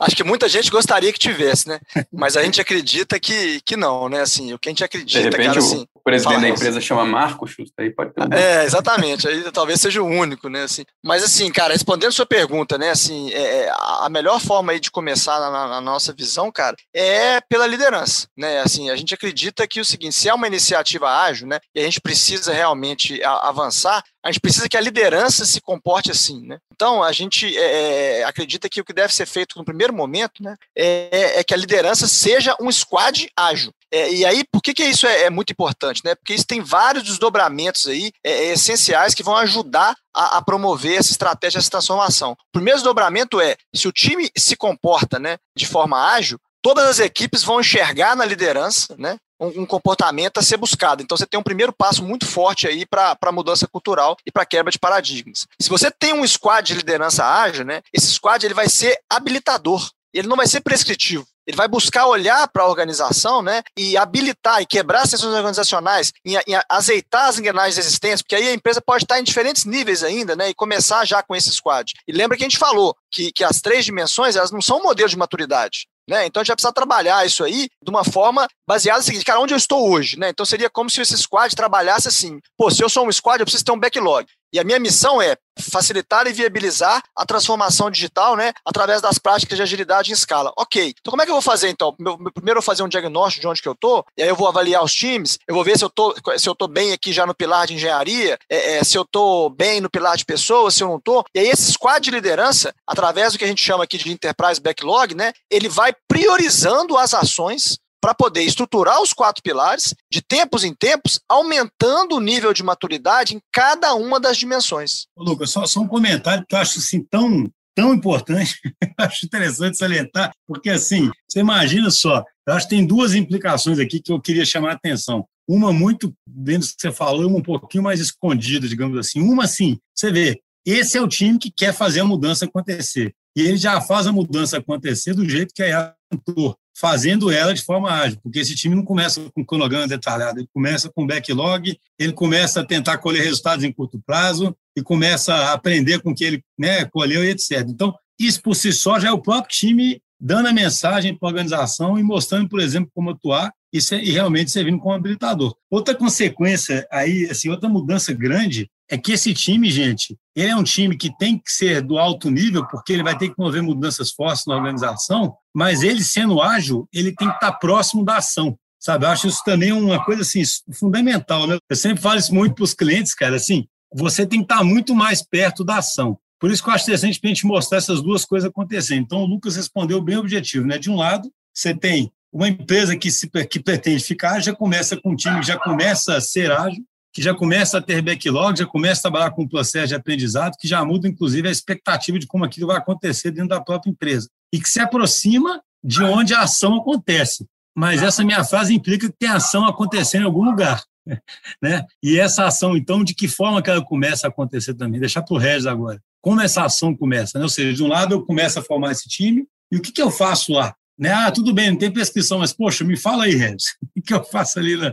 Acho que muita gente gostaria que tivesse, né? Mas a gente acredita que, que não, né? Assim, o que a gente acredita, De repente, cara, assim, o presidente da empresa chama Marcos, aí pode ter um... É, exatamente. Aí talvez seja o único, né? Assim, mas assim, cara, respondendo sua pergunta, né? Assim, é, é a melhor forma aí de começar na, na, nossa visão, cara, é pela liderança, né? Assim, a gente acredita que o seguinte, se é uma iniciativa ágil, né? E a gente precisa realmente avançar, a gente precisa que a liderança se comporte assim, né? Então, a gente é, é, acredita que o que deve ser feito no primeiro momento, né, é, é que a liderança seja um squad ágil. É, e aí, por que, que isso é, é, muito importante? Né? Porque isso tem vários desdobramentos aí é, é, essenciais que vão ajudar a, a, promover essa estratégia, essa transformação. O primeiro desdobramento é, se o time se comporta né, de forma ágil, todas as equipes vão enxergar na liderança né, um, um, comportamento a ser buscado. Então você tem um primeiro passo muito forte aí para a mudança cultural e para a quebra de paradigmas. Se você tem um squad de liderança ágil, né, esse squad ele vai ser habilitador. Ele não vai ser prescritivo. Ele vai buscar olhar para a organização né, e habilitar e quebrar as tensões organizacionais, e, e azeitar as engrenagens existentes, porque aí a empresa pode estar em diferentes níveis ainda né, e começar já com esse squad. E lembra que a gente falou que, que as três dimensões elas não são um modelo de maturidade. Né? Então a gente vai precisar trabalhar isso aí de uma forma baseada no seguinte, cara, onde eu estou hoje? Né? Então seria como se esse squad trabalhasse assim, pô, se eu sou um squad, eu preciso ter um backlog. E a minha missão é facilitar e viabilizar a transformação digital, né, através das práticas de agilidade em escala. Ok, então como é que eu vou fazer então? Meu, primeiro eu vou fazer um diagnóstico de onde que eu tô, e aí eu vou avaliar os times, eu vou ver se eu tô, se eu bem aqui já no pilar de engenharia, é, é, se eu tô bem no pilar de pessoas, se eu não tô. E aí esse squad de liderança, através do que a gente chama aqui de enterprise backlog, né, ele vai priorizando as ações para poder estruturar os quatro pilares, de tempos em tempos, aumentando o nível de maturidade em cada uma das dimensões. Lucas, só, só um comentário que eu acho assim tão, tão importante, acho interessante salientar, porque assim, você imagina só, eu acho que tem duas implicações aqui que eu queria chamar a atenção. Uma muito, dentro do que você falou, uma um pouquinho mais escondida, digamos assim. Uma, assim, você vê, esse é o time que quer fazer a mudança acontecer. E ele já faz a mudança acontecer do jeito que a cantor fazendo ela de forma ágil, porque esse time não começa com cronograma detalhado, ele começa com backlog, ele começa a tentar colher resultados em curto prazo e começa a aprender com o que ele né, colheu e etc. Então, isso por si só já é o próprio time dando a mensagem para a organização e mostrando, por exemplo, como atuar e, e realmente servindo como habilitador. Outra consequência aí, assim, outra mudança grande é que esse time, gente, ele é um time que tem que ser do alto nível, porque ele vai ter que promover mudanças fortes na organização, mas ele sendo ágil, ele tem que estar próximo da ação. Sabe, eu acho isso também uma coisa assim fundamental, né? Eu sempre falo isso muito para os clientes, cara, assim, você tem que estar muito mais perto da ação. Por isso que eu acho interessante a gente mostrar essas duas coisas acontecendo. Então, o Lucas respondeu bem objetivo, né? De um lado, você tem uma empresa que, se, que pretende ficar, já começa com um time já começa a ser ágil, que já começa a ter backlog, já começa a trabalhar com um processo de aprendizado, que já muda, inclusive, a expectativa de como aquilo vai acontecer dentro da própria empresa. e que se aproxima de onde a ação acontece. Mas essa minha frase implica que tem ação acontecendo em algum lugar. Né? E essa ação, então, de que forma que ela começa a acontecer também? Deixar para o Regis agora. Como essa ação começa? Né? Ou seja, de um lado eu começo a formar esse time, e o que, que eu faço lá? Né? Ah, tudo bem, não tem prescrição, mas, poxa, me fala aí, Regis, o que eu faço ali? Na...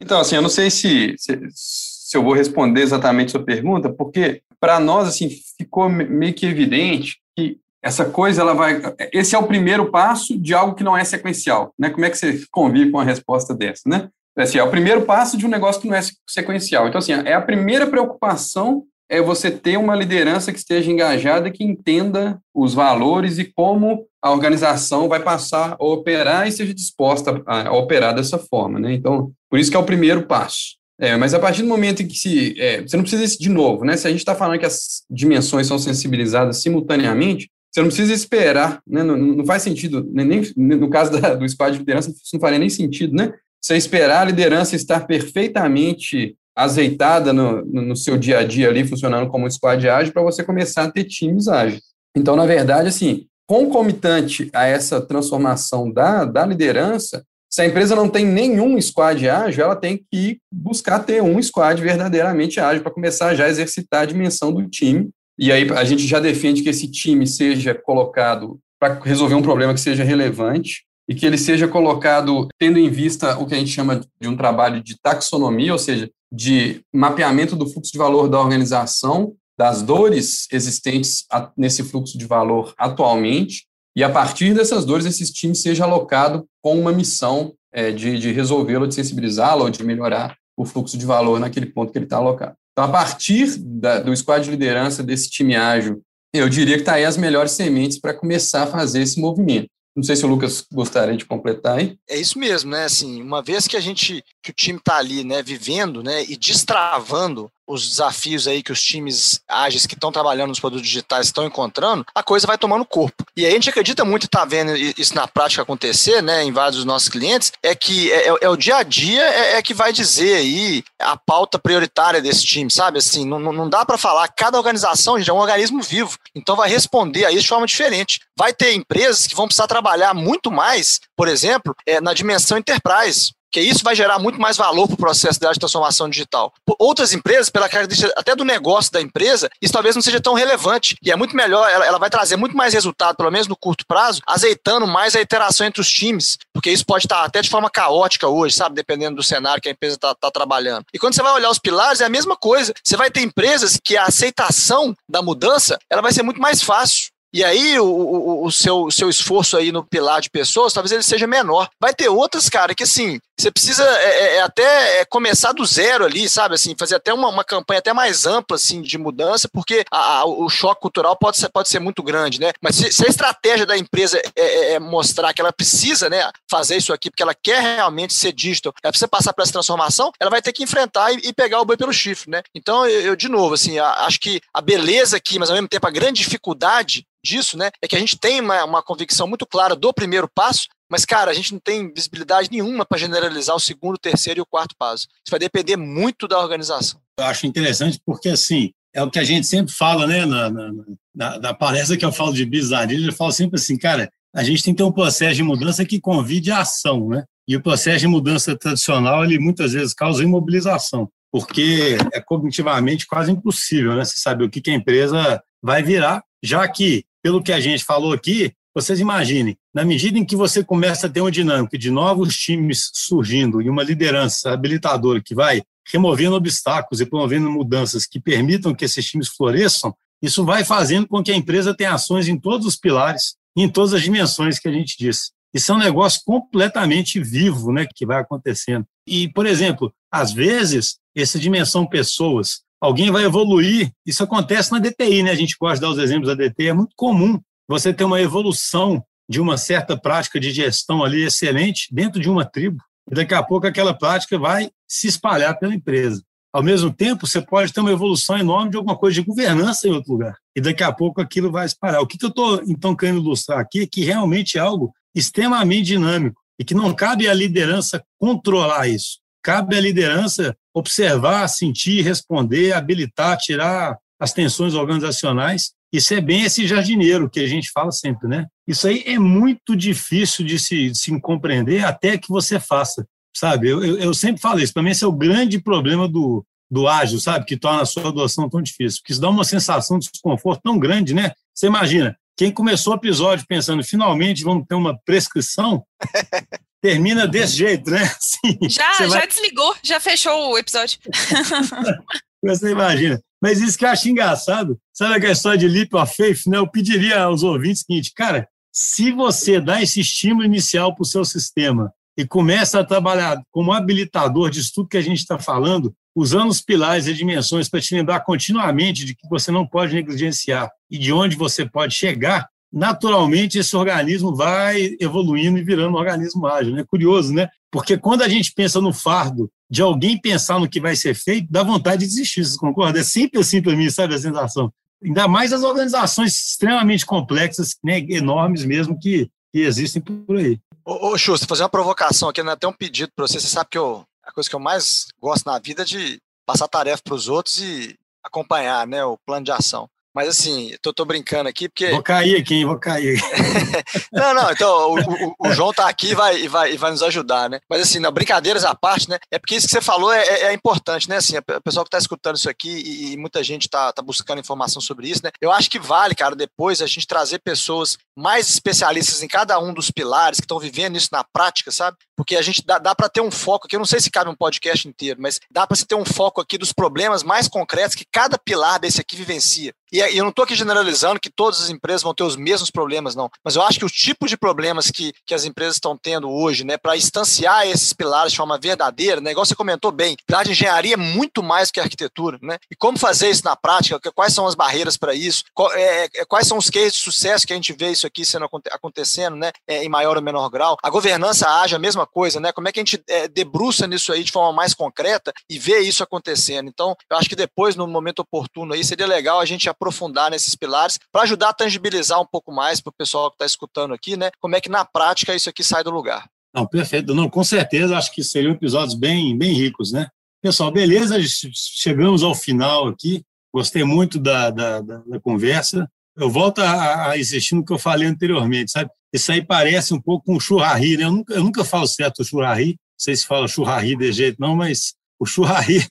Então, assim, eu não sei se, se, se eu vou responder exatamente sua pergunta, porque para nós, assim, ficou meio que evidente que essa coisa, ela vai... Esse é o primeiro passo de algo que não é sequencial, né? Como é que você convive com uma resposta dessa, né? Assim, é o primeiro passo de um negócio que não é sequencial. Então, assim, é a primeira preocupação é você ter uma liderança que esteja engajada, que entenda os valores e como a organização vai passar a operar e esteja disposta a, operar dessa forma, né? Então, por isso que é o primeiro passo. É, mas a partir do momento em que se, é, você não precisa de novo, né? Se a gente está falando que as dimensões são sensibilizadas simultaneamente, você não precisa esperar, né? Não, não faz sentido, nem no caso da, do squad de liderança, isso não faria nem sentido, né? Você esperar a liderança estar perfeitamente azeitada no, no, seu dia a dia ali, funcionando como um squad ágil, para você começar a ter times ágeis. Então, na verdade, assim, concomitante a essa transformação da, da liderança, se a empresa não tem nenhum squad ágil, ela tem que buscar ter um squad verdadeiramente ágil para começar já a exercitar a dimensão do time. E aí a gente já defende que esse time seja colocado para resolver um problema que seja relevante e que ele seja colocado tendo em vista o que a gente chama de um trabalho de taxonomia, ou seja, de mapeamento do fluxo de valor da organização, das dores existentes nesse fluxo de valor atualmente, e a partir dessas dores, esse time seja alocado com uma missão é, de, de resolvê-lo, de sensibilizá-lo ou de melhorar o fluxo de valor naquele ponto que ele está alocado. Então, a partir da, do squad de liderança desse time ágil, eu diria que está aí as melhores sementes para começar a fazer esse movimento. Não sei se o Lucas gostaria de completar aí. É isso mesmo, né? Assim, uma vez que a gente, que o time está ali, né, vivendo, né, e destravando os desafios aí que os times ágeis que estão trabalhando nos produtos digitais estão encontrando, a coisa vai tomando corpo. E aí a gente acredita muito está vendo isso na prática acontecer, né, em vários dos nossos clientes, é que é, é, é o dia a dia é, é, que vai dizer aí a pauta prioritária desse time, sabe? Assim, não, não dá para falar, cada organização, gente, é um organismo vivo, então vai responder a isso de forma diferente. Vai ter empresas que vão precisar trabalhar muito mais, por exemplo, é, na dimensão enterprise que isso vai gerar muito mais valor para o processo de transformação digital. Outras empresas, pela característica até do negócio da empresa, isso talvez não seja tão relevante. E é muito melhor, ela, ela vai trazer muito mais resultado, pelo menos no curto prazo, azeitando mais a interação entre os times, porque isso pode estar até de forma caótica hoje, sabe? Dependendo do cenário que a empresa está tá trabalhando. E quando você vai olhar os pilares, é a mesma coisa. Você vai ter empresas que a aceitação da mudança ela vai ser muito mais fácil. E aí o, o, o, seu, seu esforço aí no pilar de pessoas, talvez ele seja menor. Vai ter outras, cara, que assim, você precisa é, é, é até é, começar do zero ali, sabe? Assim, fazer até uma, uma campanha até mais ampla, assim, de mudança, porque a, a, o choque cultural pode ser, pode ser muito grande, né? Mas se, se a estratégia da empresa é, é, é, mostrar que ela precisa, né, fazer isso aqui, porque ela quer realmente ser digital, ela precisa passar por essa transformação, ela vai ter que enfrentar e, e pegar o boi pelo chifre, né? Então, eu, eu de novo, assim, acho que a beleza aqui, mas ao mesmo tempo a grande dificuldade disso, né, é que a gente tem uma, uma convicção muito clara do primeiro passo, mas, cara, a gente não tem visibilidade nenhuma para generalizar o segundo, o terceiro e o quarto passo. Isso vai depender muito da organização. Eu acho interessante porque, assim, é o que a gente sempre fala, né, na, na, na, na palestra que eu falo de bizarria, eu falo sempre assim, cara, a gente tem que ter um processo de mudança que convide a ação, né? E o processo de mudança tradicional, ele muitas vezes causa imobilização, porque é cognitivamente quase impossível, né? Você saber o que, que a empresa vai virar, já que pelo que a gente falou aqui, vocês imaginem, na medida em que você começa a ter uma dinâmica de novos times surgindo e uma liderança habilitadora que vai removendo obstáculos e promovendo mudanças que permitam que esses times floresçam, isso vai fazendo com que a empresa tenha ações em todos os pilares, em todas as dimensões que a gente disse. Isso é um negócio completamente vivo, né, que vai acontecendo. E, por exemplo, às vezes, essa dimensão pessoas alguém vai evoluir. Isso acontece na DTI, né? A gente gosta de dar os exemplos da DTI. É muito comum você ter uma evolução de uma certa prática de gestão ali excelente dentro de uma tribo. E daqui a pouco aquela prática vai se espalhar pela empresa. Ao mesmo tempo, você pode ter uma evolução enorme de alguma coisa de governança em outro lugar. E daqui a pouco aquilo vai espalhar. O que eu estou, então, querendo ilustrar aqui é que realmente é algo extremamente dinâmico e que não cabe à liderança controlar isso. Cabe à liderança observar, sentir, responder, habilitar, tirar as tensões organizacionais Isso é bem esse jardineiro que a gente fala sempre, né? Isso aí é muito difícil de se, de se compreender até que você faça, sabe? Eu, eu, eu sempre falo isso, para mim esse é o grande problema do, do ágil, sabe? Que torna a sua adoção tão difícil, porque isso dá uma sensação de desconforto tão grande, né? Você imagina, quem começou o episódio pensando finalmente vamos ter uma prescrição, termina desse jeito, né? Sim, já, já vai... desligou, já fechou o episódio. Você imagina. Mas isso que eu acho engraçado, sabe aquela história de leap of faith, né? Eu pediria aos ouvintes o seguinte, cara, se você dá esse estímulo inicial para o seu sistema e começa a trabalhar como habilitador disso tudo que a gente está falando, usando os pilares e dimensões para te lembrar continuamente de que você não pode negligenciar e de onde você pode chegar, naturalmente esse organismo vai evoluindo e virando um organismo ágil. É né? curioso, né? Porque quando a gente pensa no fardo de alguém pensar no que vai ser feito, dá vontade de desistir, você concorda? É sempre assim para mim, sabe a sensação? Ainda mais as organizações extremamente complexas, né, enormes mesmo, que, que existem por aí. Ô, ô Xuxa, fazer uma provocação aqui, né? até um pedido para você. Você sabe que eu, a coisa que eu mais gosto na vida é de passar tarefa para os outros e acompanhar né, o plano de ação. Mas assim, tô, tô brincando aqui porque. Vou cair aqui, hein? Vou cair. não, não, então o, o, o, João tá aqui e vai, e vai, e vai nos ajudar, né? Mas assim, não, brincadeiras à parte, né? É porque isso que você falou é, é, é importante, né? Assim, o pessoal que tá escutando isso aqui e, e, muita gente tá, tá buscando informação sobre isso, né? Eu acho que vale, cara, depois a gente trazer pessoas mais especialistas em cada um dos pilares que estão vivendo isso na prática, sabe? Porque a gente dá, dá para ter um foco aqui, eu não sei se cabe um podcast inteiro, mas dá para se ter um foco aqui dos problemas mais concretos que cada pilar desse aqui vivencia. E eu não estou aqui generalizando que todas as empresas vão ter os mesmos problemas, não. Mas eu acho que o tipo de problemas que, que as empresas estão tendo hoje, né, para instanciar esses pilares de forma verdadeira, né, igual você comentou bem, pilar de engenharia é muito mais que arquitetura, né? E como fazer isso na prática? Quais são as barreiras para isso? É, é, quais são os cases de sucesso que a gente vê isso aqui sendo acontecendo, né, é, em maior ou menor grau? A governança ágil, a mesma coisa, né? Como é que a gente é, debruça nisso aí de forma mais concreta e vê isso acontecendo? Então, eu acho que depois, no momento oportuno aí, seria legal a gente aprofundar nesses pilares para ajudar a tangibilizar um pouco mais para o pessoal que está escutando aqui, né? Como é que na prática isso aqui sai do lugar. Não, perfeito. Não, com certeza, acho que seriam episódios bem, bem ricos, né? Pessoal, beleza? Chegamos ao final aqui. Gostei muito da, da, da, da conversa. Eu volto a, a insistir no que eu falei anteriormente, sabe? Isso aí parece um pouco um churrari, né? Eu nunca, eu nunca falo certo churrari, não sei se fala churrari de jeito não, mas o churrari,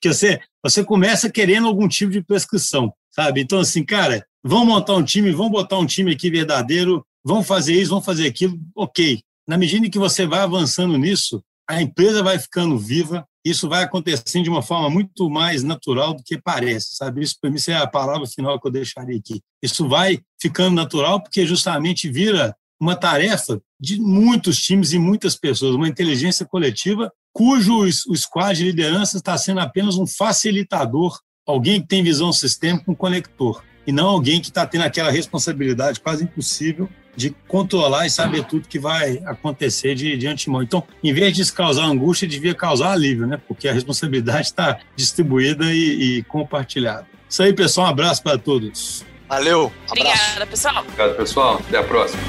que você, você começa querendo algum tipo de prescrição sabe? Então, assim, cara, vamos montar um time, vamos botar um time aqui verdadeiro, vamos fazer isso, vamos fazer aquilo, ok. Na medida que você vai avançando nisso, a empresa vai ficando viva, isso vai acontecendo de uma forma muito mais natural do que parece, sabe? Isso, para mim, é a palavra final que eu deixaria aqui. Isso vai ficando natural porque justamente vira uma tarefa de muitos times e muitas pessoas, uma inteligência coletiva cujo o squad de liderança está sendo apenas um facilitador alguém que tem visão sistêmica com conector, e não alguém que está tendo aquela responsabilidade quase impossível de controlar e saber tudo que vai acontecer de, de antemão. Então, em vez de causar angústia, devia causar alívio, né? Porque a responsabilidade está distribuída e, e compartilhada. Isso aí, pessoal. Um abraço para todos. Valeu. Obrigada, pessoal. Obrigado, pessoal. Até a próxima.